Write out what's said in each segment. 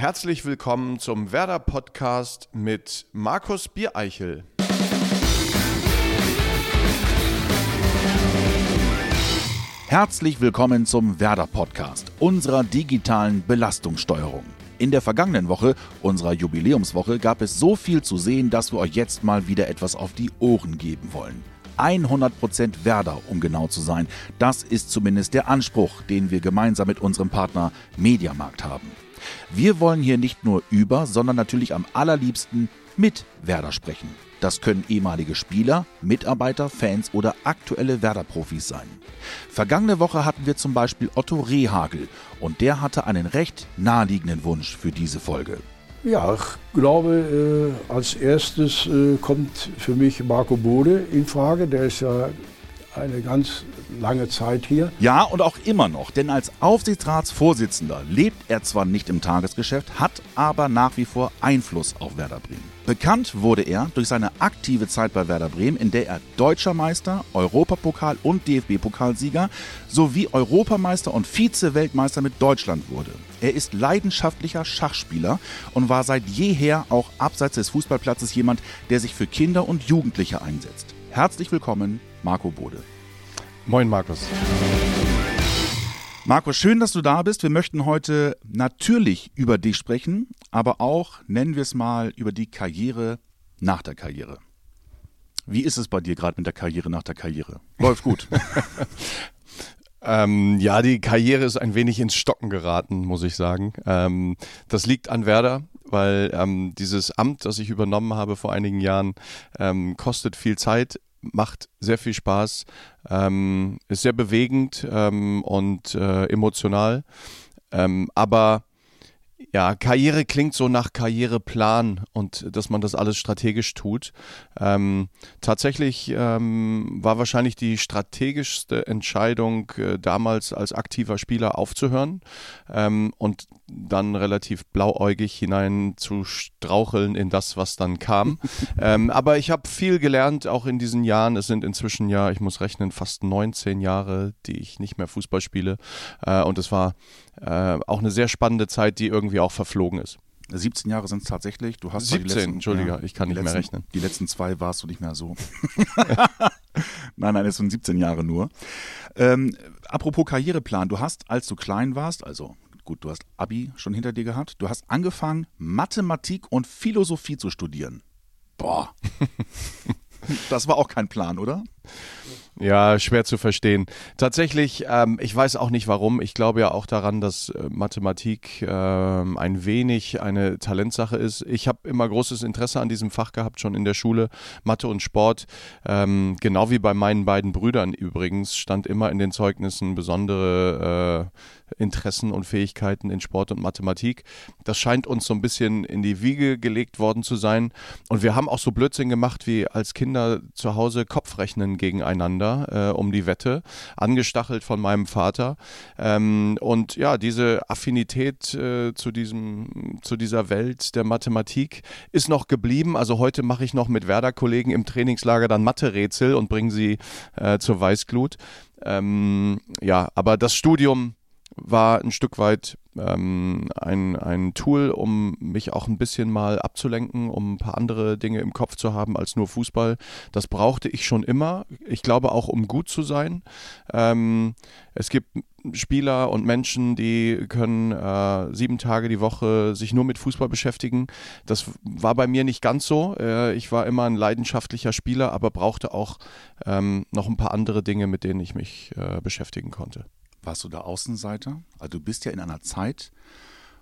Herzlich willkommen zum Werder Podcast mit Markus Biereichel. Herzlich willkommen zum Werder Podcast, unserer digitalen Belastungssteuerung. In der vergangenen Woche, unserer Jubiläumswoche, gab es so viel zu sehen, dass wir euch jetzt mal wieder etwas auf die Ohren geben wollen. 100% Werder, um genau zu sein. Das ist zumindest der Anspruch, den wir gemeinsam mit unserem Partner Mediamarkt haben. Wir wollen hier nicht nur über, sondern natürlich am allerliebsten mit Werder sprechen. Das können ehemalige Spieler, Mitarbeiter, Fans oder aktuelle Werder-Profis sein. Vergangene Woche hatten wir zum Beispiel Otto Rehagel und der hatte einen recht naheliegenden Wunsch für diese Folge. Ja, ich glaube, äh, als erstes äh, kommt für mich Marco Bode in Frage. Der ist ja eine ganz lange Zeit hier. Ja, und auch immer noch, denn als Aufsichtsratsvorsitzender lebt er zwar nicht im Tagesgeschäft, hat aber nach wie vor Einfluss auf Werder Bremen. Bekannt wurde er durch seine aktive Zeit bei Werder Bremen, in der er Deutscher Meister, Europapokal und DFB-Pokalsieger sowie Europameister und Vize-Weltmeister mit Deutschland wurde. Er ist leidenschaftlicher Schachspieler und war seit jeher auch abseits des Fußballplatzes jemand, der sich für Kinder und Jugendliche einsetzt. Herzlich willkommen, Marco Bode. Moin, Markus. Marco, schön, dass du da bist. Wir möchten heute natürlich über dich sprechen, aber auch, nennen wir es mal, über die Karriere nach der Karriere. Wie ist es bei dir gerade mit der Karriere nach der Karriere? Läuft gut. ähm, ja, die Karriere ist ein wenig ins Stocken geraten, muss ich sagen. Ähm, das liegt an Werder weil ähm, dieses Amt, das ich übernommen habe vor einigen Jahren, ähm, kostet viel Zeit, macht sehr viel Spaß, ähm, ist sehr bewegend ähm, und äh, emotional. Ähm, aber ja, Karriere klingt so nach Karriereplan und dass man das alles strategisch tut. Ähm, tatsächlich ähm, war wahrscheinlich die strategischste Entscheidung äh, damals als aktiver Spieler aufzuhören ähm, und dann relativ blauäugig hinein zu straucheln in das, was dann kam. ähm, aber ich habe viel gelernt, auch in diesen Jahren. Es sind inzwischen ja, ich muss rechnen, fast 19 Jahre, die ich nicht mehr Fußball spiele. Äh, und es war äh, auch eine sehr spannende Zeit, die irgendwie auch verflogen ist. 17 Jahre sind es tatsächlich. Du hast 17, letzten, Entschuldige, ja, ich kann nicht letzten, mehr rechnen. Die letzten zwei warst du nicht mehr so. nein, nein, es sind 17 Jahre nur. Ähm, apropos Karriereplan, du hast, als du klein warst, also gut, du hast Abi schon hinter dir gehabt, du hast angefangen, Mathematik und Philosophie zu studieren. Boah. das war auch kein Plan, oder? Ja, schwer zu verstehen. Tatsächlich, ähm, ich weiß auch nicht warum. Ich glaube ja auch daran, dass äh, Mathematik äh, ein wenig eine Talentsache ist. Ich habe immer großes Interesse an diesem Fach gehabt, schon in der Schule. Mathe und Sport, ähm, genau wie bei meinen beiden Brüdern übrigens, stand immer in den Zeugnissen besondere äh, Interessen und Fähigkeiten in Sport und Mathematik. Das scheint uns so ein bisschen in die Wiege gelegt worden zu sein. Und wir haben auch so Blödsinn gemacht, wie als Kinder zu Hause Kopfrechnen gegeneinander äh, um die Wette, angestachelt von meinem Vater. Ähm, und ja, diese Affinität äh, zu, diesem, zu dieser Welt der Mathematik ist noch geblieben. Also heute mache ich noch mit Werder-Kollegen im Trainingslager dann Mathe-Rätsel und bringe sie äh, zur Weißglut. Ähm, ja, aber das Studium war ein Stück weit ähm, ein, ein Tool, um mich auch ein bisschen mal abzulenken, um ein paar andere Dinge im Kopf zu haben als nur Fußball. Das brauchte ich schon immer. Ich glaube auch, um gut zu sein. Ähm, es gibt Spieler und Menschen, die können äh, sieben Tage die Woche sich nur mit Fußball beschäftigen. Das war bei mir nicht ganz so. Äh, ich war immer ein leidenschaftlicher Spieler, aber brauchte auch ähm, noch ein paar andere Dinge, mit denen ich mich äh, beschäftigen konnte warst du da Außenseiter? Also du bist ja in einer Zeit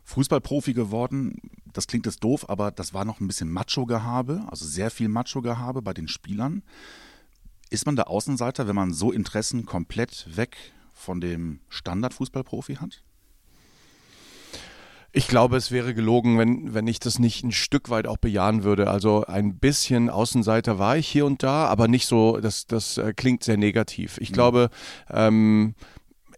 Fußballprofi geworden. Das klingt jetzt doof, aber das war noch ein bisschen Macho-Gehabe, also sehr viel Macho-Gehabe bei den Spielern. Ist man der Außenseiter, wenn man so Interessen komplett weg von dem Standard-Fußballprofi hat? Ich glaube, es wäre gelogen, wenn, wenn ich das nicht ein Stück weit auch bejahen würde. Also ein bisschen Außenseiter war ich hier und da, aber nicht so, das, das äh, klingt sehr negativ. Ich mhm. glaube, ähm,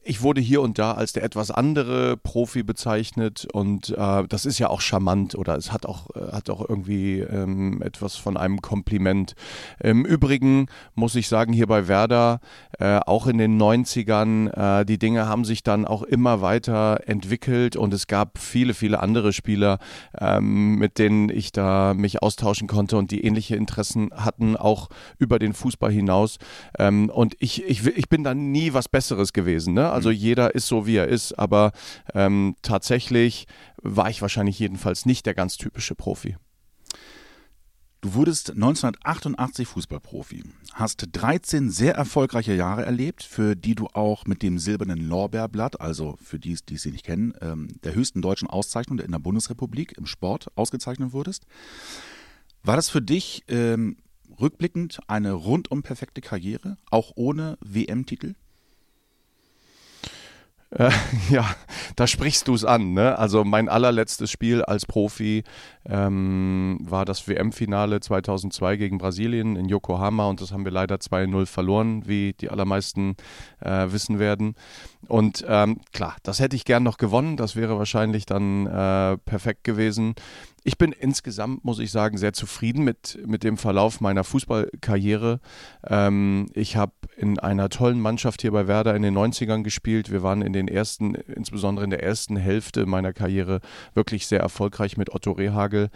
ich wurde hier und da als der etwas andere Profi bezeichnet und äh, das ist ja auch charmant oder es hat auch, äh, hat auch irgendwie ähm, etwas von einem Kompliment. Im Übrigen muss ich sagen, hier bei Werder, äh, auch in den 90ern, äh, die Dinge haben sich dann auch immer weiter entwickelt und es gab viele, viele andere Spieler, ähm, mit denen ich da mich austauschen konnte und die ähnliche Interessen hatten, auch über den Fußball hinaus. Ähm, und ich, ich, ich bin da nie was Besseres gewesen. Ne? Also mhm. jeder ist so, wie er ist, aber ähm, tatsächlich war ich wahrscheinlich jedenfalls nicht der ganz typische Profi. Du wurdest 1988 Fußballprofi, hast 13 sehr erfolgreiche Jahre erlebt, für die du auch mit dem silbernen Lorbeerblatt, also für die, die es nicht kennen, ähm, der höchsten deutschen Auszeichnung in der Bundesrepublik im Sport ausgezeichnet wurdest. War das für dich ähm, rückblickend eine rundum perfekte Karriere, auch ohne WM-Titel? Äh, ja, da sprichst du es an. Ne? Also mein allerletztes Spiel als Profi ähm, war das WM-Finale 2002 gegen Brasilien in Yokohama und das haben wir leider 2-0 verloren, wie die allermeisten äh, wissen werden. Und ähm, klar, das hätte ich gern noch gewonnen. Das wäre wahrscheinlich dann äh, perfekt gewesen. Ich bin insgesamt, muss ich sagen, sehr zufrieden mit, mit dem Verlauf meiner Fußballkarriere. Ähm, ich habe in einer tollen Mannschaft hier bei Werder in den 90ern gespielt. Wir waren in den ersten, insbesondere in der ersten Hälfte meiner Karriere, wirklich sehr erfolgreich mit Otto Rehagel,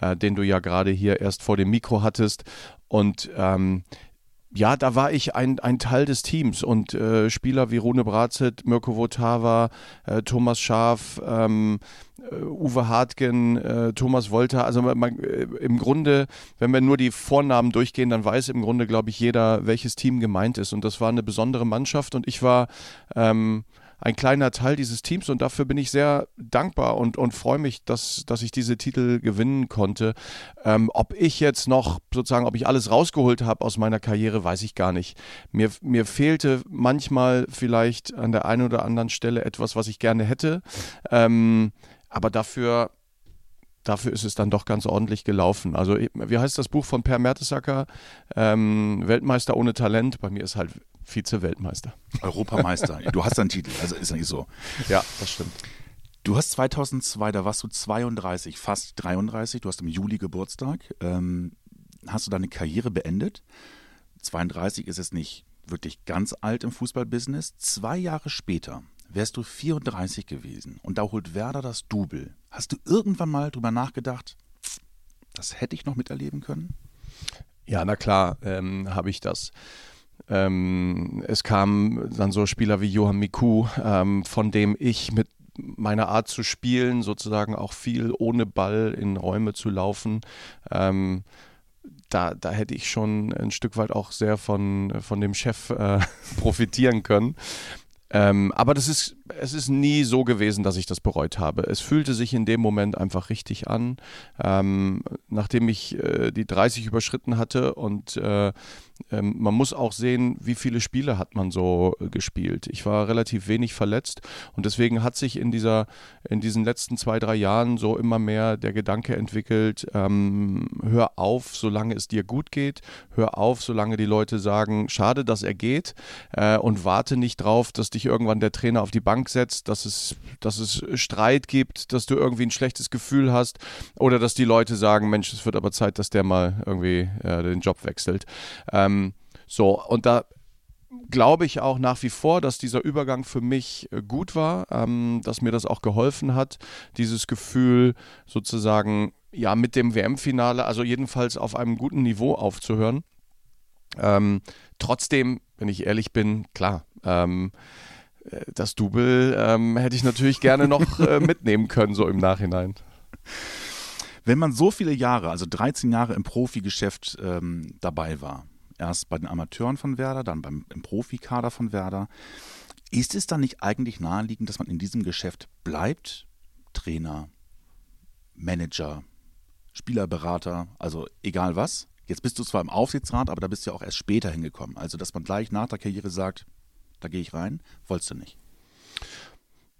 äh, den du ja gerade hier erst vor dem Mikro hattest. Und ähm, ja, da war ich ein, ein Teil des Teams und äh, Spieler wie Rune Bratzit, Mirko Votava, äh, Thomas Schaaf, ähm, äh, Uwe Hartgen, äh, Thomas Wolter, also man, äh, im Grunde, wenn wir nur die Vornamen durchgehen, dann weiß im Grunde, glaube ich, jeder, welches Team gemeint ist. Und das war eine besondere Mannschaft und ich war ähm, ein kleiner Teil dieses Teams und dafür bin ich sehr dankbar und, und freue mich, dass, dass ich diese Titel gewinnen konnte. Ähm, ob ich jetzt noch sozusagen, ob ich alles rausgeholt habe aus meiner Karriere, weiß ich gar nicht. Mir, mir fehlte manchmal vielleicht an der einen oder anderen Stelle etwas, was ich gerne hätte. Ähm, aber dafür dafür ist es dann doch ganz ordentlich gelaufen. Also, wie heißt das Buch von Per Mertesacker? Ähm, Weltmeister ohne Talent. Bei mir ist halt Vize-Weltmeister. Europameister. du hast einen Titel, also ist nicht so. Ja, das stimmt. Du hast 2002, da warst du 32, fast 33, du hast im Juli Geburtstag. Ähm, hast du deine Karriere beendet? 32 ist es nicht wirklich ganz alt im Fußballbusiness. Zwei Jahre später wärst du 34 gewesen und da holt Werder das Double. Hast du irgendwann mal drüber nachgedacht, das hätte ich noch miterleben können? Ja, na klar, ähm, habe ich das. Ähm, es kamen dann so Spieler wie Johann Miku, ähm, von dem ich mit meiner Art zu spielen sozusagen auch viel ohne Ball in Räume zu laufen. Ähm, da, da hätte ich schon ein Stück weit auch sehr von, von dem Chef äh, profitieren können. Ähm, aber das ist, es ist nie so gewesen, dass ich das bereut habe. Es fühlte sich in dem Moment einfach richtig an. Ähm, nachdem ich äh, die 30 überschritten hatte und äh, ähm, man muss auch sehen, wie viele Spiele hat man so äh, gespielt. Ich war relativ wenig verletzt und deswegen hat sich in dieser, in diesen letzten zwei, drei Jahren so immer mehr der Gedanke entwickelt, ähm, hör auf, solange es dir gut geht, hör auf, solange die Leute sagen, schade, dass er geht äh, und warte nicht drauf, dass dich irgendwann der Trainer auf die Bank setzt, dass es, dass es Streit gibt, dass du irgendwie ein schlechtes Gefühl hast oder dass die Leute sagen, Mensch, es wird aber Zeit, dass der mal irgendwie äh, den Job wechselt. Ähm, so, und da glaube ich auch nach wie vor, dass dieser Übergang für mich äh, gut war, ähm, dass mir das auch geholfen hat, dieses Gefühl sozusagen ja mit dem WM-Finale, also jedenfalls auf einem guten Niveau aufzuhören. Ähm, trotzdem, wenn ich ehrlich bin, klar, ähm, äh, das Double ähm, hätte ich natürlich gerne noch äh, mitnehmen können, so im Nachhinein. Wenn man so viele Jahre, also 13 Jahre im Profigeschäft ähm, dabei war, Erst bei den Amateuren von Werder, dann beim im Profikader von Werder. Ist es dann nicht eigentlich naheliegend, dass man in diesem Geschäft bleibt? Trainer, Manager, Spielerberater, also egal was. Jetzt bist du zwar im Aufsichtsrat, aber da bist du ja auch erst später hingekommen. Also, dass man gleich nach der Karriere sagt, da gehe ich rein, wolltest du nicht.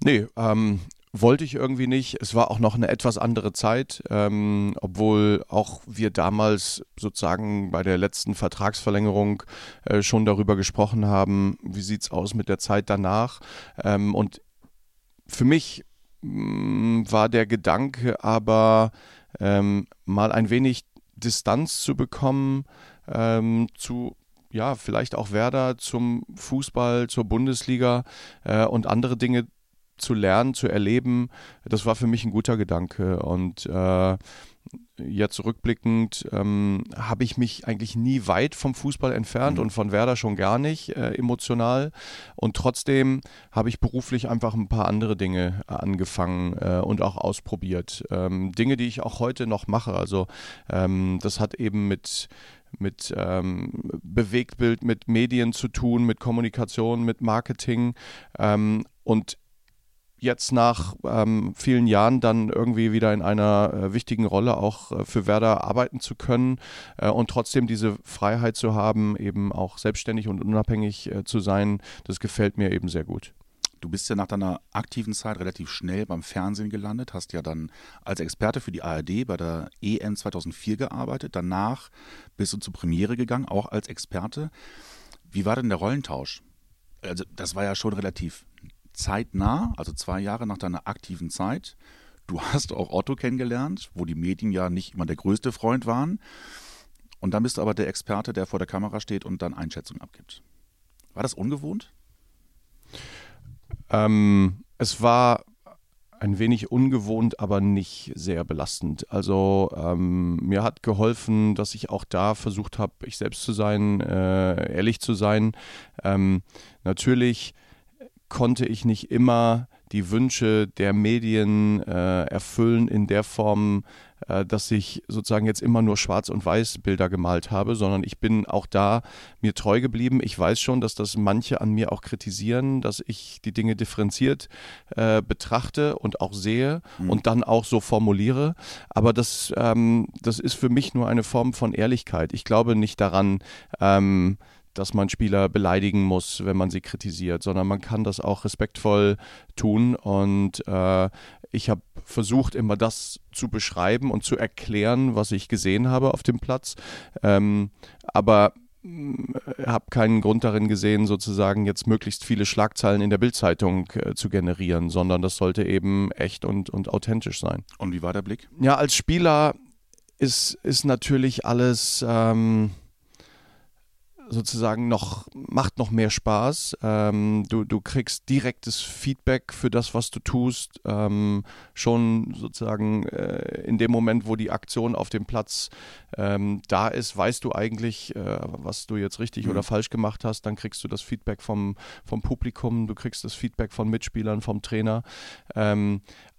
Nee, ähm, wollte ich irgendwie nicht. Es war auch noch eine etwas andere Zeit, ähm, obwohl auch wir damals sozusagen bei der letzten Vertragsverlängerung äh, schon darüber gesprochen haben, wie sieht es aus mit der Zeit danach. Ähm, und für mich mh, mm, war der Gedanke aber ähm, mal ein wenig Distanz zu bekommen ähm, zu ja, vielleicht auch Werder zum Fußball, zur Bundesliga äh, und andere Dinge zu lernen, zu erleben, das war für mich ein guter Gedanke. Und äh, jetzt rückblickend ähm, habe ich mich eigentlich nie weit vom Fußball entfernt mhm. und von Werder schon gar nicht äh, emotional. Und trotzdem habe ich beruflich einfach ein paar andere Dinge angefangen äh, und auch ausprobiert. Ähm, Dinge, die ich auch heute noch mache. Also ähm, das hat eben mit mit ähm, Bewegtbild, mit Medien zu tun, mit Kommunikation, mit Marketing. Ähm, und jetzt nach ähm, vielen Jahren dann irgendwie wieder in einer äh, wichtigen Rolle auch äh, für Werder arbeiten zu können äh, und trotzdem diese Freiheit zu haben, eben auch selbstständig und unabhängig äh, zu sein, das gefällt mir eben sehr gut. Du bist ja nach deiner aktiven Zeit relativ schnell beim Fernsehen gelandet, hast ja dann als Experte für die ARD bei der EM 2004 gearbeitet. Danach bist du zur Premiere gegangen, auch als Experte. Wie war denn der Rollentausch? Also, das war ja schon relativ zeitnah, also zwei Jahre nach deiner aktiven Zeit. Du hast auch Otto kennengelernt, wo die Medien ja nicht immer der größte Freund waren. Und dann bist du aber der Experte, der vor der Kamera steht und dann Einschätzungen abgibt. War das ungewohnt? Ähm, es war ein wenig ungewohnt, aber nicht sehr belastend. Also ähm, mir hat geholfen, dass ich auch da versucht habe, ich selbst zu sein, äh, ehrlich zu sein. Ähm, natürlich konnte ich nicht immer die Wünsche der Medien äh, erfüllen in der Form, dass ich sozusagen jetzt immer nur Schwarz- und Weiß-Bilder gemalt habe, sondern ich bin auch da mir treu geblieben. Ich weiß schon, dass das manche an mir auch kritisieren, dass ich die Dinge differenziert äh, betrachte und auch sehe mhm. und dann auch so formuliere. Aber das, ähm, das ist für mich nur eine Form von Ehrlichkeit. Ich glaube nicht daran, ähm, dass man Spieler beleidigen muss, wenn man sie kritisiert, sondern man kann das auch respektvoll tun. Und äh, ich habe versucht, immer das zu beschreiben und zu erklären, was ich gesehen habe auf dem Platz. Ähm, aber äh, habe keinen Grund darin gesehen, sozusagen jetzt möglichst viele Schlagzeilen in der Bildzeitung äh, zu generieren, sondern das sollte eben echt und, und authentisch sein. Und wie war der Blick? Ja, als Spieler ist, ist natürlich alles. Ähm, sozusagen noch, macht noch mehr Spaß. Ähm, du, du kriegst direktes Feedback für das, was du tust. Ähm, schon sozusagen äh, in dem Moment, wo die Aktion auf dem Platz ähm, da ist, weißt du eigentlich, äh, was du jetzt richtig mhm. oder falsch gemacht hast. Dann kriegst du das Feedback vom, vom Publikum, du kriegst das Feedback von Mitspielern, vom Trainer.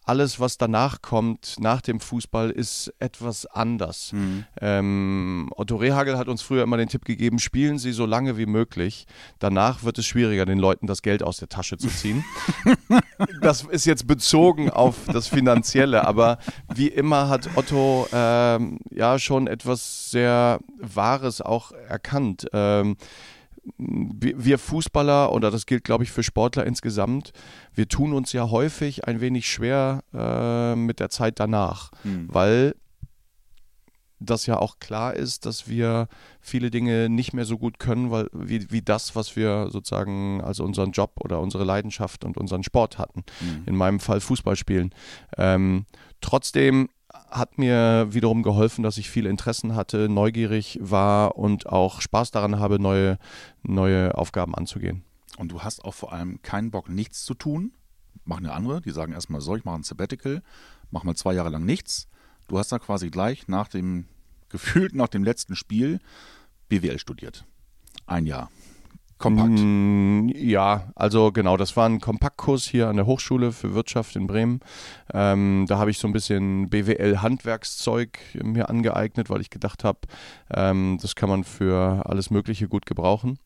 Alles, was danach kommt, nach dem Fußball, ist etwas anders. Mhm. Ähm, Otto Rehagel hat uns früher immer den Tipp gegeben, spielen Sie so lange wie möglich. Danach wird es schwieriger, den Leuten das Geld aus der Tasche zu ziehen. das ist jetzt bezogen auf das Finanzielle, aber wie immer hat Otto ähm, ja schon etwas sehr Wahres auch erkannt. Ähm, wir Fußballer, oder das gilt, glaube ich, für Sportler insgesamt, wir tun uns ja häufig ein wenig schwer äh, mit der Zeit danach, mhm. weil das ja auch klar ist, dass wir viele Dinge nicht mehr so gut können, weil, wie, wie das, was wir sozusagen als unseren Job oder unsere Leidenschaft und unseren Sport hatten. Mhm. In meinem Fall Fußball spielen. Ähm, trotzdem hat mir wiederum geholfen, dass ich viele Interessen hatte, neugierig war und auch Spaß daran habe, neue, neue Aufgaben anzugehen. Und du hast auch vor allem keinen Bock, nichts zu tun. Machen ja andere, die sagen erstmal so, ich mache ein Sabbatical, mache mal zwei Jahre lang nichts. Du hast dann quasi gleich nach dem, gefühlt nach dem letzten Spiel BWL studiert. Ein Jahr. Kompakt. Mm, ja, also genau, das war ein Kompaktkurs hier an der Hochschule für Wirtschaft in Bremen. Ähm, da habe ich so ein bisschen BWL-Handwerkszeug mir angeeignet, weil ich gedacht habe, ähm, das kann man für alles Mögliche gut gebrauchen.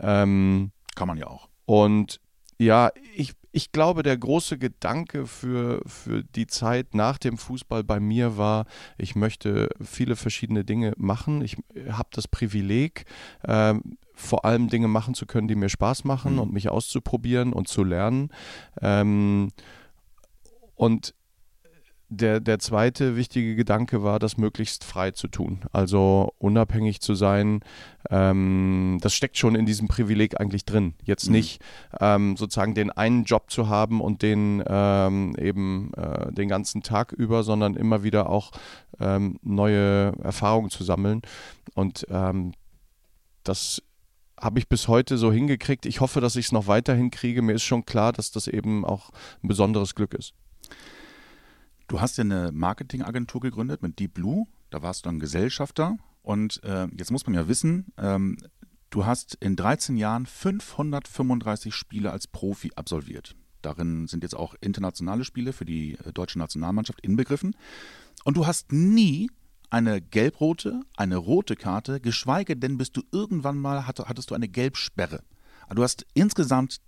Ähm, kann man ja auch. Und ja, ich, ich glaube, der große Gedanke für, für die Zeit nach dem Fußball bei mir war, ich möchte viele verschiedene Dinge machen. Ich habe das Privileg, ähm, vor allem Dinge machen zu können, die mir Spaß machen mhm. und mich auszuprobieren und zu lernen. Ähm, Und der, der zweite wichtige Gedanke war, das möglichst frei zu tun. Also unabhängig zu sein. Ähm, das steckt schon in diesem Privileg eigentlich drin. Jetzt mhm. nicht ähm, sozusagen den einen Job zu haben und den ähm, eben äh, den ganzen Tag über, sondern immer wieder auch ähm, neue Erfahrungen zu sammeln. Und ähm, das habe ich bis heute so hingekriegt. Ich hoffe, dass ich es noch weiterhin kriege. Mir ist schon klar, dass das eben auch ein besonderes Glück ist. Du hast ja eine Marketingagentur gegründet mit Deep Blue. Da warst du dann Gesellschafter. Und äh, jetzt muss man ja wissen, ähm, du hast in 13 Jahren 535 Spiele als Profi absolviert. Darin sind jetzt auch internationale Spiele für die äh, deutsche Nationalmannschaft inbegriffen. Und du hast nie eine gelb-rote, eine rote Karte, geschweige denn bist du irgendwann mal, hattest du eine Gelbsperre. Du hast insgesamt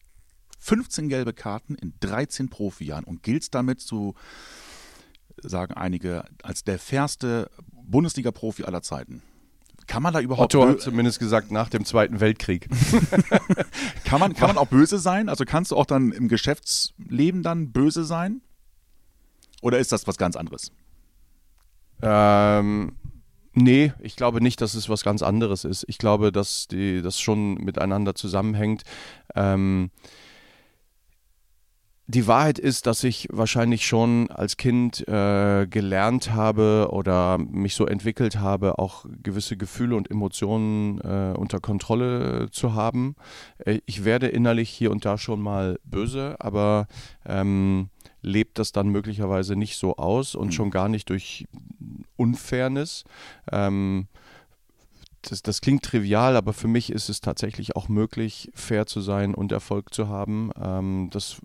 15 gelbe Karten in 13 Profijahren und giltst damit zu, sagen einige, als der fairste Bundesliga-Profi aller Zeiten. Kann man da überhaupt. Otto hat zumindest gesagt, nach dem Zweiten Weltkrieg. kann, man, kann man auch böse sein? Also kannst du auch dann im Geschäftsleben dann böse sein? Oder ist das was ganz anderes? Ähm, nee, ich glaube nicht, dass es was ganz anderes ist. Ich glaube, dass die, das schon miteinander zusammenhängt. Ähm, die Wahrheit ist, dass ich wahrscheinlich schon als Kind äh, gelernt habe oder mich so entwickelt habe, auch gewisse Gefühle und Emotionen äh, unter Kontrolle zu haben. Äh, ich werde innerlich hier und da schon mal böse, aber ähm, lebt das dann möglicherweise nicht so aus und mhm. schon gar nicht durch Unfairness. Ähm, das, das, klingt trivial, aber für mich ist es tatsächlich auch möglich, fair zu sein und Erfolg zu haben. Ähm, das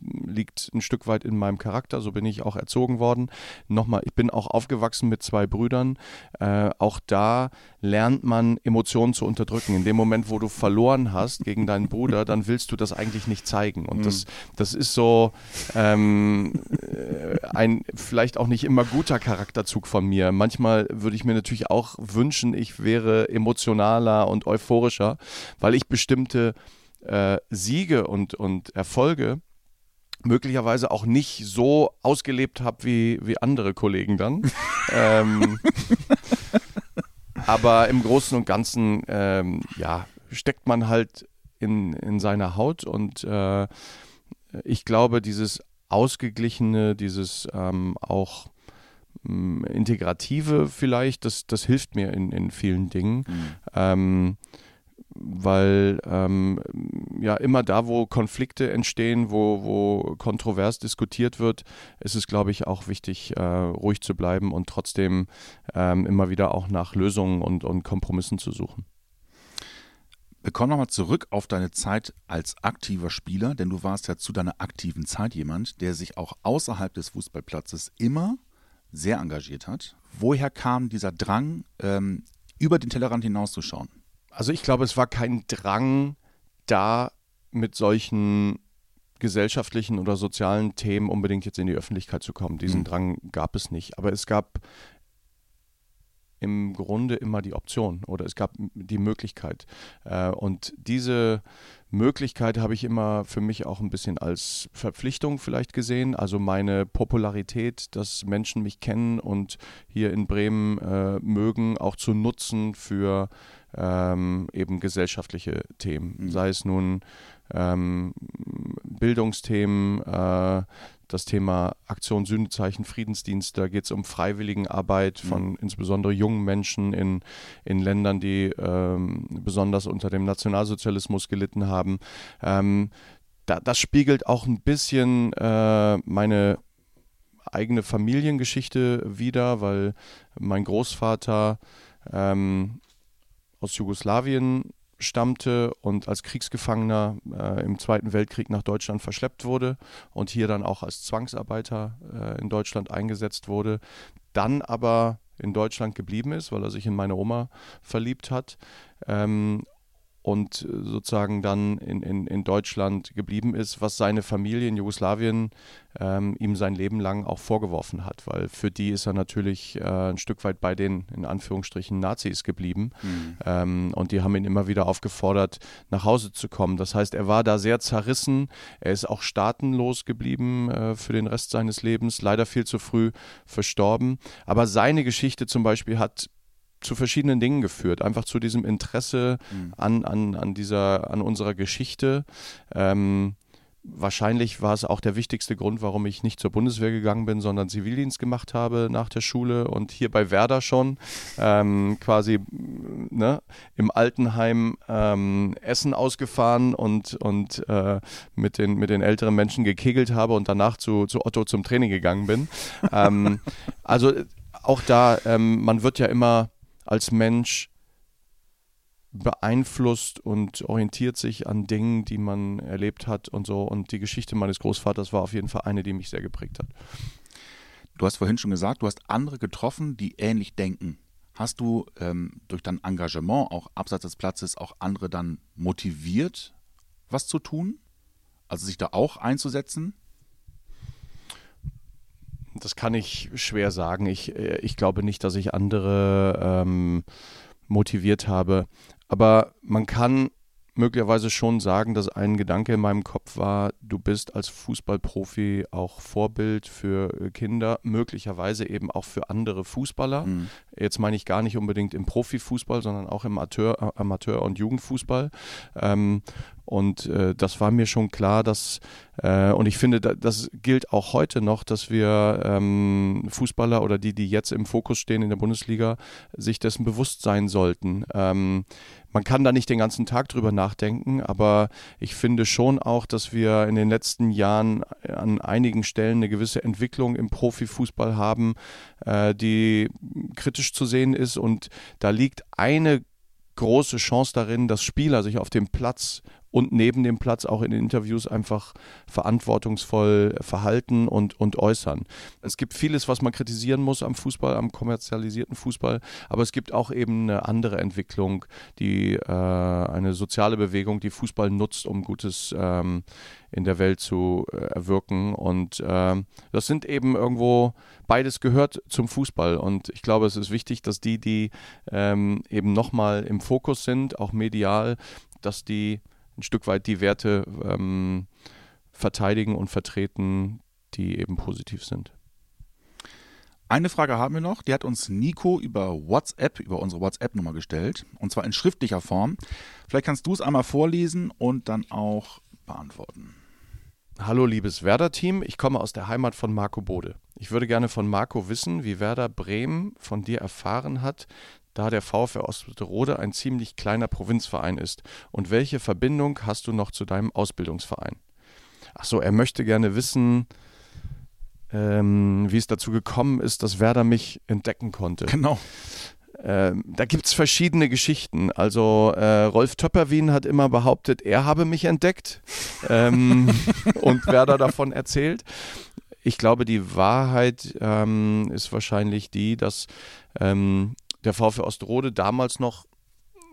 liegt ein Stück weit in meinem Charakter, so bin ich auch erzogen worden. Nochmal, ich bin auch aufgewachsen mit zwei Brüdern. Äh, auch da lernt man Emotionen zu unterdrücken. In dem Moment, wo du verloren hast gegen deinen Bruder, dann willst du das eigentlich nicht zeigen. Und mhm. das, das ist so ähm, äh, ein vielleicht auch nicht immer guter Charakterzug von mir. Manchmal würde ich mir natürlich auch wünschen, ich wäre emotionaler und euphorischer, weil ich bestimmte äh, Siege und, und Erfolge möglicherweise auch nicht so ausgelebt habe wie, wie andere Kollegen dann. ähm, aber im Großen und Ganzen, ähm, ja, steckt man halt in, in seiner Haut und äh, ich glaube, dieses Ausgeglichene, dieses ähm, auch ähm, Integrative vielleicht, das, das hilft mir in, in vielen Dingen. Mhm. Weil ähm, ja immer da, wo Konflikte entstehen, wo, wo kontrovers diskutiert wird, ist es, glaube ich, auch wichtig, äh, ruhig zu bleiben und trotzdem ähm, immer wieder auch nach Lösungen und, und Kompromissen zu suchen. Wir kommen nochmal zurück auf deine Zeit als aktiver Spieler, denn du warst ja zu deiner aktiven Zeit jemand, der sich auch außerhalb des Fußballplatzes immer sehr engagiert hat. Woher kam dieser Drang, ähm, über den Tellerrand hinauszuschauen? Also ich glaube, es war kein Drang da, mit solchen gesellschaftlichen oder sozialen Themen unbedingt jetzt in die Öffentlichkeit zu kommen. Diesen mhm. Drang gab es nicht. Aber es gab im Grunde immer die Option oder es gab die Möglichkeit. Äh, und diese Möglichkeit habe ich immer für mich auch ein bisschen als Verpflichtung vielleicht gesehen. Also meine Popularität, dass Menschen mich kennen und hier in Bremen äh, mögen, auch zu nutzen für ähm, eben gesellschaftliche Themen. Mhm. Sei es nun ähm, Bildungsthemen, äh, das Thema Aktion Sühnezeichen Friedensdienst, da geht es um Freiwilligenarbeit mhm. von mhm. insbesondere jungen Menschen in, in Ländern, die ähm, besonders unter dem Nationalsozialismus gelitten haben. Ähm, da, das spiegelt auch ein bisschen äh, meine eigene Familiengeschichte wider, weil mein Großvater ähm, aus Jugoslawien stammte und als Kriegsgefangener äh, im Zweiten Weltkrieg nach Deutschland verschleppt wurde und hier dann auch als Zwangsarbeiter äh, in Deutschland eingesetzt wurde, dann aber in Deutschland geblieben ist, weil er sich in meine Oma verliebt hat. Ähm, und äh, sozusagen dann in, in, in Deutschland geblieben ist, was seine Familie in Jugoslawien ähm, ihm sein Leben lang auch vorgeworfen hat, weil für die ist er natürlich äh, ein Stück weit bei den, in Anführungsstrichen, Nazis geblieben mhm. ähm, und die haben ihn immer wieder aufgefordert, nach Hause zu kommen. Das heißt, er war da sehr zerrissen, er ist auch staatenlos geblieben äh, für den Rest seines Lebens, leider viel zu früh verstorben, aber seine Geschichte zum Beispiel hat zu verschiedenen Dingen geführt. Einfach zu diesem Interesse mhm. an, an, an, dieser, an unserer Geschichte. Ähm, wahrscheinlich war es auch der wichtigste Grund, warum ich nicht zur Bundeswehr gegangen bin, sondern Zivildienst gemacht habe nach der Schule und hier bei Werder schon ähm, quasi ne, im Altenheim ähm, Essen ausgefahren und, und äh, mit, den, mit den älteren Menschen gekegelt habe und danach zu, zu Otto zum Training gegangen bin. ähm, also auch da, ähm, man wird ja immer als Mensch beeinflusst und orientiert sich an Dingen, die man erlebt hat und so. Und die Geschichte meines Großvaters war auf jeden Fall eine, die mich sehr geprägt hat. Du hast vorhin schon gesagt, du hast andere getroffen, die ähnlich denken. Hast du ähm, durch dein Engagement auch abseits des Platzes auch andere dann motiviert, was zu tun? Also sich da auch einzusetzen? Das kann ich schwer sagen. Ich, äh, ich glaube nicht, dass ich andere ähm, motiviert habe. Aber man kann möglicherweise schon sagen, dass ein Gedanke in meinem Kopf war, du bist als Fußballprofi auch Vorbild für äh, Kinder, möglicherweise eben auch für andere Fußballer. Mhm. Jetzt meine ich gar nicht unbedingt im Profifußball, sondern auch im Amateur, Amateur und Jugendfußball. Ähm, und äh, das war mir schon klar, dass, äh, und ich finde, da, das gilt auch heute noch, dass wir ähm, Fußballer oder die, die jetzt im Fokus stehen in der Bundesliga, sich dessen bewusst sein sollten. Ähm, man kann da nicht den ganzen Tag drüber nachdenken, aber ich finde schon auch, dass wir in den letzten Jahren an einigen Stellen eine gewisse Entwicklung im Profifußball haben, äh, die kritisch zu sehen ist. Und da liegt eine große Chance darin, dass Spieler sich auf dem Platz und neben dem Platz auch in den Interviews einfach verantwortungsvoll verhalten und, und äußern. Es gibt vieles, was man kritisieren muss am Fußball, am kommerzialisierten Fußball, aber es gibt auch eben eine andere Entwicklung, die äh, eine soziale Bewegung, die Fußball nutzt, um Gutes ähm, in der Welt zu äh, erwirken. Und äh, das sind eben irgendwo, beides gehört zum Fußball. Und ich glaube, es ist wichtig, dass die, die ähm, eben nochmal im Fokus sind, auch medial, dass die ein Stück weit die Werte ähm, verteidigen und vertreten, die eben positiv sind. Eine Frage haben wir noch, die hat uns Nico über WhatsApp, über unsere WhatsApp-Nummer gestellt, und zwar in schriftlicher Form. Vielleicht kannst du es einmal vorlesen und dann auch beantworten. Hallo liebes Werder-Team, ich komme aus der Heimat von Marco Bode. Ich würde gerne von Marco wissen, wie Werder Bremen von dir erfahren hat, da der VfR Osterode ein ziemlich kleiner Provinzverein ist. Und welche Verbindung hast du noch zu deinem Ausbildungsverein? Achso, er möchte gerne wissen, ähm, wie es dazu gekommen ist, dass Werder mich entdecken konnte. Genau. Ähm, da gibt es verschiedene Geschichten. Also äh, Rolf Töpperwien hat immer behauptet, er habe mich entdeckt ähm, und Werder davon erzählt. Ich glaube, die Wahrheit ähm, ist wahrscheinlich die, dass ähm, der VfL Ostrode damals noch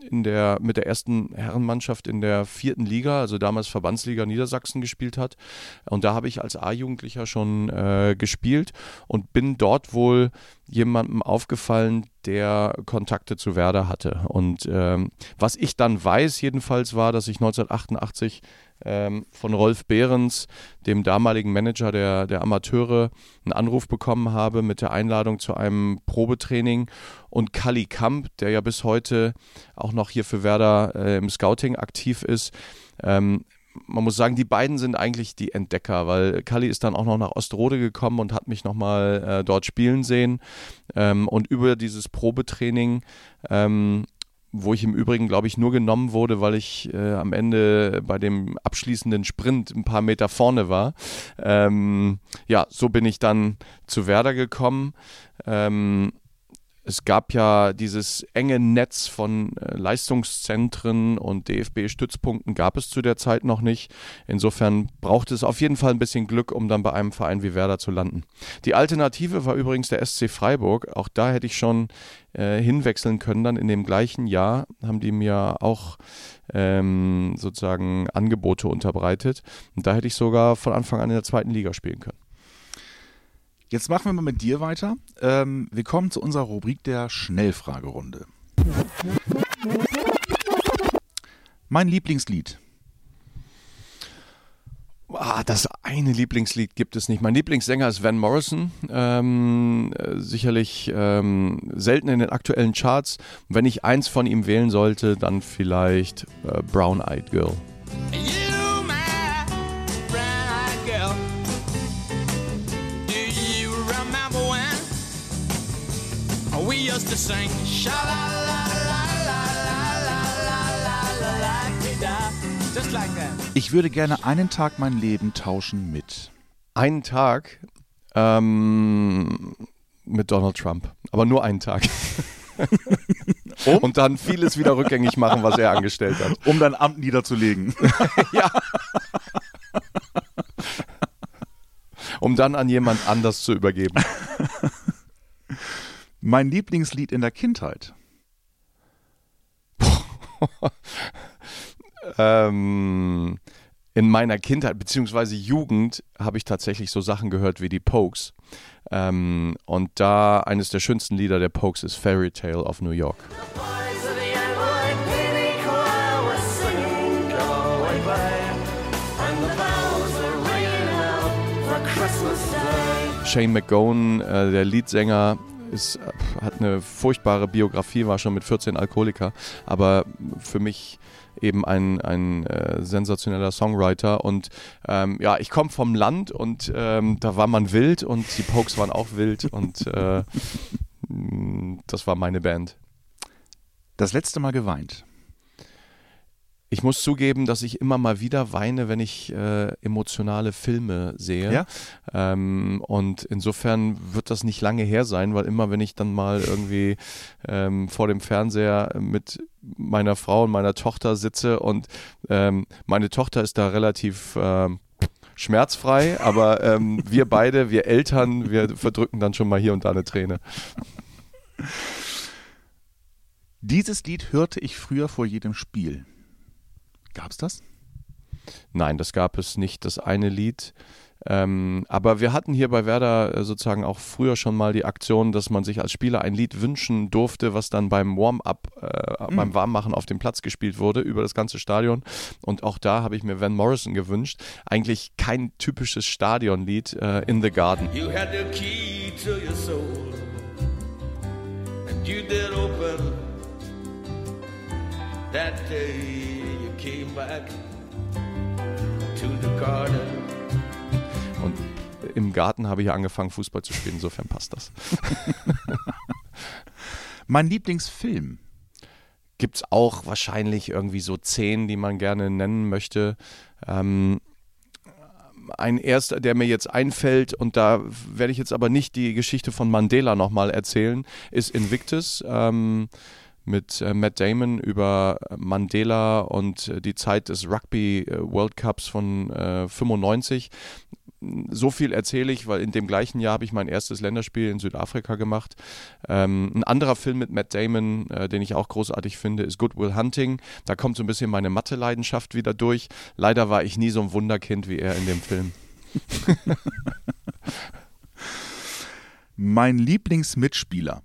in der, mit der ersten Herrenmannschaft in der vierten Liga, also damals Verbandsliga Niedersachsen gespielt hat. Und da habe ich als A-Jugendlicher schon äh, gespielt und bin dort wohl jemandem aufgefallen, der Kontakte zu Werder hatte. Und ähm, was ich dann weiß, jedenfalls war, dass ich 1988 ähm, von Rolf Behrens, dem damaligen Manager der, der Amateure, einen Anruf bekommen habe mit der Einladung zu einem Probetraining. Und Kali Kamp, der ja bis heute auch noch hier für Werder äh, im Scouting aktiv ist, ähm, man muss sagen, die beiden sind eigentlich die Entdecker, weil Kali ist dann auch noch nach Ostrode gekommen und hat mich nochmal äh, dort spielen sehen. Ähm, und über dieses Probetraining ähm, wo ich im Übrigen, glaube ich, nur genommen wurde, weil ich äh, am Ende bei dem abschließenden Sprint ein paar Meter vorne war. Ähm, ja, so bin ich dann zu Werder gekommen. Ähm, es gab ja dieses enge Netz von äh, Leistungszentren und DFB-Stützpunkten gab es zu der Zeit noch nicht. Insofern braucht es auf jeden Fall ein bisschen Glück, um dann bei einem Verein wie Werder zu landen. Die Alternative war übrigens der SC Freiburg. Auch da hätte ich schon äh, hinwechseln können. Dann in dem gleichen Jahr haben die mir auch ähm, sozusagen Angebote unterbreitet. Und da hätte ich sogar von Anfang an in der zweiten Liga spielen können. Jetzt machen wir mal mit dir weiter. Ähm, wir kommen zu unserer Rubrik der Schnellfragerunde. Mein Lieblingslied. Ah, das eine Lieblingslied gibt es nicht. Mein Lieblingssänger ist Van Morrison. Ähm, sicherlich ähm, selten in den aktuellen Charts. Wenn ich eins von ihm wählen sollte, dann vielleicht äh, Brown Eyed Girl. to sing sha la la la la la la la Just like that. Ich würde gerne einen Tag mein Leben tauschen mit. Einen Tag ähm, mit Donald Trump. Aber nur einen Tag. Um? Und dann vieles wieder rückgängig machen, was er angestellt hat. Um dein Amt niederzulegen. ja. Um dann an jemand anders zu übergeben. Mein Lieblingslied in der Kindheit. ähm, in meiner Kindheit bzw. Jugend habe ich tatsächlich so Sachen gehört wie die Pokes. Ähm, und da eines der schönsten Lieder der Pokes ist Fairy Tale of New York. Shane McGowan, äh, der Leadsänger, ist, hat eine furchtbare Biografie, war schon mit 14 Alkoholiker, aber für mich eben ein, ein äh, sensationeller Songwriter. Und ähm, ja, ich komme vom Land und ähm, da war man wild und die Pokes waren auch wild und äh, das war meine Band. Das letzte Mal geweint. Ich muss zugeben, dass ich immer mal wieder weine, wenn ich äh, emotionale Filme sehe. Ja? Ähm, und insofern wird das nicht lange her sein, weil immer, wenn ich dann mal irgendwie ähm, vor dem Fernseher mit meiner Frau und meiner Tochter sitze und ähm, meine Tochter ist da relativ ähm, schmerzfrei, aber ähm, wir beide, wir Eltern, wir verdrücken dann schon mal hier und da eine Träne. Dieses Lied hörte ich früher vor jedem Spiel. Gab es das? Nein, das gab es nicht, das eine Lied. Ähm, aber wir hatten hier bei Werder äh, sozusagen auch früher schon mal die Aktion, dass man sich als Spieler ein Lied wünschen durfte, was dann beim Warm-up, äh, mhm. beim Warmmachen auf dem Platz gespielt wurde über das ganze Stadion. Und auch da habe ich mir Van Morrison gewünscht. Eigentlich kein typisches Stadionlied äh, in the Garden. You had the key to your soul and you did open that day came back to the garden. Und im Garten habe ich angefangen, Fußball zu spielen, insofern passt das. mein Lieblingsfilm. Gibt es auch wahrscheinlich irgendwie so zehn, die man gerne nennen möchte. Ähm, ein erster, der mir jetzt einfällt, und da werde ich jetzt aber nicht die Geschichte von Mandela nochmal erzählen, ist Invictus. Ähm, mit äh, Matt Damon über Mandela und äh, die Zeit des Rugby äh, World Cups von äh, 95. So viel erzähle ich, weil in dem gleichen Jahr habe ich mein erstes Länderspiel in Südafrika gemacht. Ähm, ein anderer Film mit Matt Damon, äh, den ich auch großartig finde, ist Good Will Hunting. Da kommt so ein bisschen meine Mathe-Leidenschaft wieder durch. Leider war ich nie so ein Wunderkind wie er in dem Film. mein Lieblingsmitspieler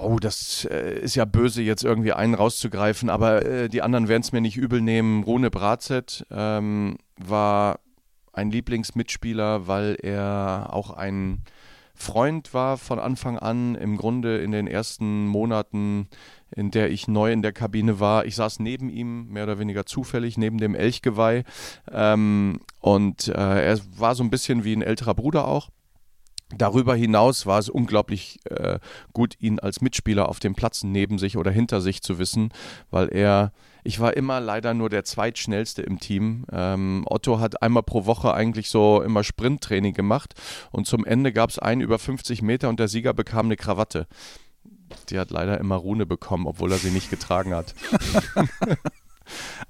Oh, das äh, ist ja böse, jetzt irgendwie einen rauszugreifen, aber äh, die anderen werden es mir nicht übel nehmen. Rune Bratzett ähm, war ein Lieblingsmitspieler, weil er auch ein Freund war von Anfang an. Im Grunde in den ersten Monaten, in der ich neu in der Kabine war. Ich saß neben ihm, mehr oder weniger zufällig, neben dem Elchgeweih. Ähm, und äh, er war so ein bisschen wie ein älterer Bruder auch. Darüber hinaus war es unglaublich äh, gut, ihn als Mitspieler auf dem Platz neben sich oder hinter sich zu wissen, weil er, ich war immer leider nur der zweitschnellste im Team. Ähm, Otto hat einmal pro Woche eigentlich so immer Sprinttraining gemacht und zum Ende gab es einen über 50 Meter und der Sieger bekam eine Krawatte die hat leider immer Rune bekommen, obwohl er sie nicht getragen hat.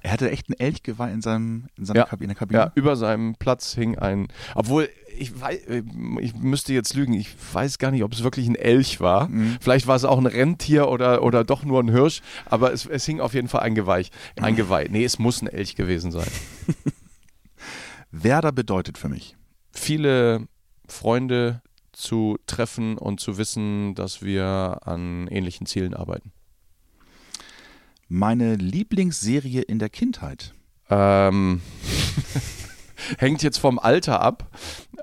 er hatte echt ein Elchgeweih in, seinem, in seiner Ja. Kab in der Kabine. Ja, über seinem Platz hing ein, obwohl ich weiß, ich müsste jetzt lügen, ich weiß gar nicht, ob es wirklich ein Elch war. Mhm. Vielleicht war es auch ein Rentier oder, oder doch nur ein Hirsch, aber es, es hing auf jeden Fall ein Geweih. Ein Geweih. Nee, es muss ein Elch gewesen sein. Werder bedeutet für mich. Viele Freunde zu treffen und zu wissen, dass wir an ähnlichen Zielen arbeiten. Meine Lieblingsserie in der Kindheit. Ähm, hängt jetzt vom Alter ab,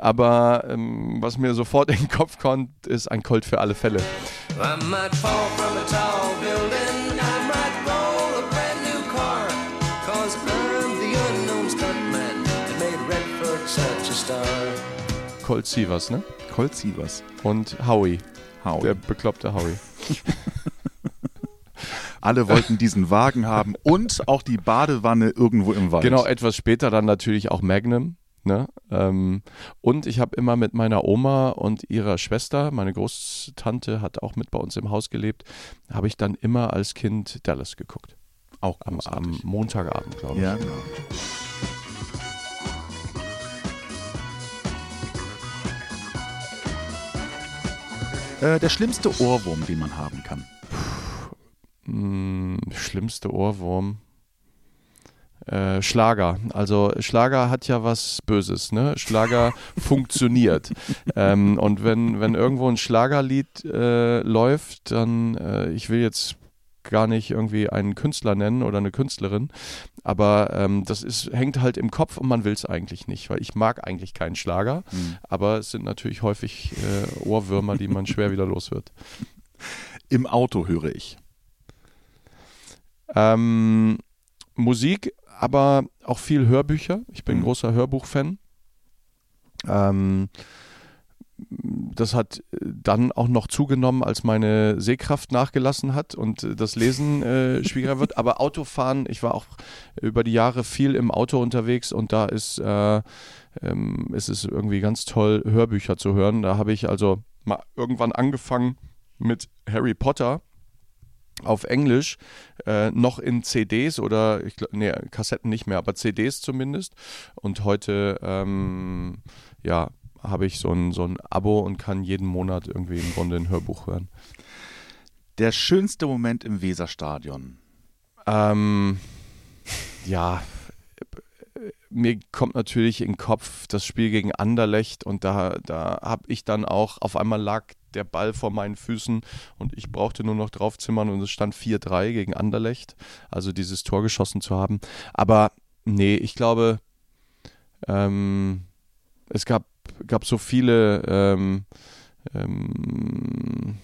aber ähm, was mir sofort in den Kopf kommt, ist ein Colt für alle Fälle. Colt Sievers, ne? Colt Sievers. Und Howie, Howie. der bekloppte Howie. Alle wollten diesen Wagen haben und auch die Badewanne irgendwo im Wald. Genau, etwas später dann natürlich auch Magnum. Ne? Ähm, und ich habe immer mit meiner Oma und ihrer Schwester, meine Großtante hat auch mit bei uns im Haus gelebt, habe ich dann immer als Kind Dallas geguckt. auch Am, am Montagabend, glaube ich. Ja, genau. Äh, der schlimmste Ohrwurm, den man haben kann. Hm, schlimmste Ohrwurm. Äh, Schlager. Also Schlager hat ja was Böses, ne? Schlager funktioniert. Ähm, und wenn, wenn irgendwo ein Schlagerlied äh, läuft, dann, äh, ich will jetzt gar nicht irgendwie einen Künstler nennen oder eine Künstlerin, aber ähm, das ist, hängt halt im Kopf und man will es eigentlich nicht, weil ich mag eigentlich keinen Schlager, Hm. aber es sind natürlich häufig äh, Ohrwürmer, die man schwer wieder los wird. Im Auto höre ich. Ähm, Musik, aber auch viel Hörbücher. Ich bin Mhm. großer Hörbuchfan. Ähm, das hat dann auch noch zugenommen, als meine Sehkraft nachgelassen hat und das Lesen äh, schwieriger wird. Aber Autofahren, ich war auch über die Jahre viel im Auto unterwegs und da ist, äh, ähm, ist es irgendwie ganz toll, Hörbücher zu hören. Da habe ich also mal irgendwann angefangen mit Harry Potter auf Englisch, äh, noch in CDs oder ich glaub, nee, Kassetten nicht mehr, aber CDs zumindest. Und heute ähm, ja, habe ich so ein, so ein Abo und kann jeden Monat irgendwie im Grunde ein Hörbuch hören. Der schönste Moment im Weserstadion. Ähm, ja, mir kommt natürlich in den Kopf das Spiel gegen Anderlecht und da, da habe ich dann auch, auf einmal lag der Ball vor meinen Füßen und ich brauchte nur noch draufzimmern und es stand 4-3 gegen Anderlecht, also dieses Tor geschossen zu haben. Aber nee, ich glaube, ähm, es gab, gab so viele ähm, ähm,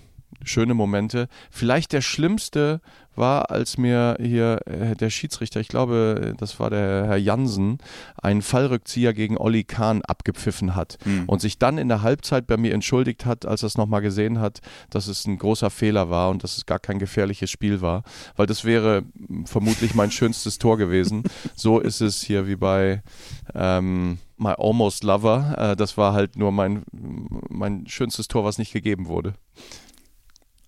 schöne Momente. Vielleicht der schlimmste war, als mir hier äh, der Schiedsrichter, ich glaube, das war der Herr Jansen, einen Fallrückzieher gegen Olli Kahn abgepfiffen hat Hm. und sich dann in der Halbzeit bei mir entschuldigt hat, als er es nochmal gesehen hat, dass es ein großer Fehler war und dass es gar kein gefährliches Spiel war, weil das wäre vermutlich mein schönstes Tor gewesen. so ist es hier wie bei ähm, My Almost Lover. Äh, das war halt nur mein, mein schönstes Tor, was nicht gegeben wurde.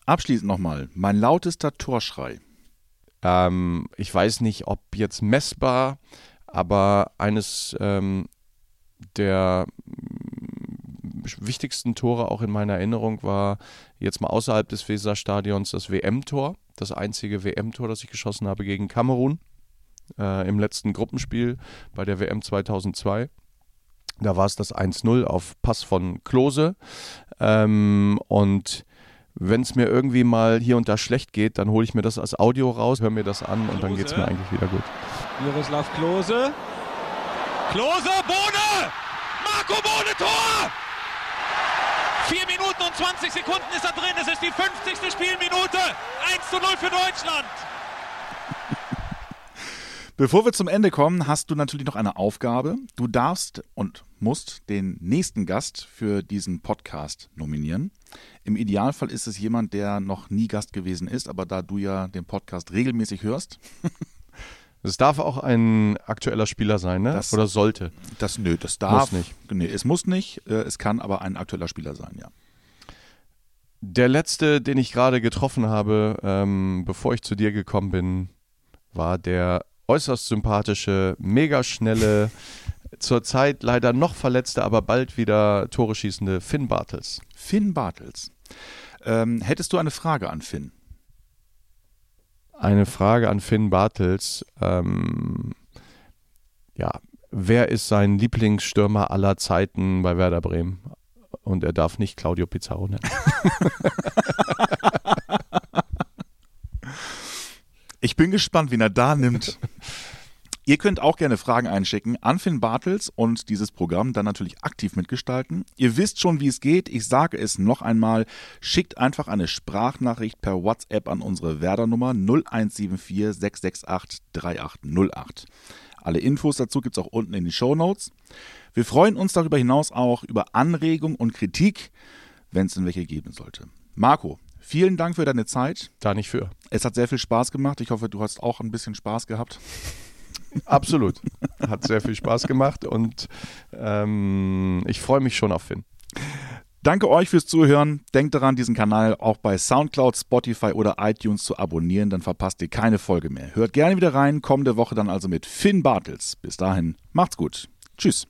Abschließend nochmal, mein lautester Torschrei. Ähm, ich weiß nicht, ob jetzt messbar, aber eines ähm, der mm, wichtigsten Tore auch in meiner Erinnerung war jetzt mal außerhalb des Weserstadions das WM-Tor, das einzige WM-Tor, das ich geschossen habe gegen Kamerun äh, im letzten Gruppenspiel bei der WM 2002. Da war es das 1-0 auf Pass von Klose. Ähm, und wenn es mir irgendwie mal hier und da schlecht geht, dann hole ich mir das als Audio raus, höre mir das an und dann geht es mir eigentlich wieder gut. Miroslav Klose. Klose, Bohne! Marco Bohne, Tor! 4 Minuten und 20 Sekunden ist er drin. Es ist die 50. Spielminute. 1 zu 0 für Deutschland. Bevor wir zum Ende kommen, hast du natürlich noch eine Aufgabe. Du darfst und musst den nächsten Gast für diesen Podcast nominieren. Im Idealfall ist es jemand, der noch nie Gast gewesen ist, aber da du ja den Podcast regelmäßig hörst, Es darf auch ein aktueller Spieler sein, ne? Das- Oder sollte. das nö, das darf Muss nicht. Nee, es muss nicht, äh, es kann aber ein aktueller Spieler sein, ja. Der letzte, den ich gerade getroffen habe, ähm, bevor ich zu dir gekommen bin, war der äußerst sympathische, mega schnelle, zurzeit leider noch verletzte, aber bald wieder Tore schießende Finn Bartels. Finn Bartels. Ähm, hättest du eine Frage an Finn? Eine Frage an Finn Bartels. Ähm, ja, wer ist sein Lieblingsstürmer aller Zeiten bei Werder Bremen? Und er darf nicht Claudio Pizarro nennen. Ich bin gespannt, wen er da nimmt. Ihr könnt auch gerne Fragen einschicken an Finn Bartels und dieses Programm dann natürlich aktiv mitgestalten. Ihr wisst schon, wie es geht. Ich sage es noch einmal. Schickt einfach eine Sprachnachricht per WhatsApp an unsere Werder-Nummer 0174 668 3808. Alle Infos dazu gibt es auch unten in den Show Notes. Wir freuen uns darüber hinaus auch über Anregungen und Kritik, wenn es denn welche geben sollte. Marco, vielen Dank für deine Zeit. Da nicht für. Es hat sehr viel Spaß gemacht. Ich hoffe, du hast auch ein bisschen Spaß gehabt. Absolut. Hat sehr viel Spaß gemacht und ähm, ich freue mich schon auf Finn. Danke euch fürs Zuhören. Denkt daran, diesen Kanal auch bei Soundcloud, Spotify oder iTunes zu abonnieren, dann verpasst ihr keine Folge mehr. Hört gerne wieder rein, kommende Woche dann also mit Finn Bartels. Bis dahin, macht's gut. Tschüss.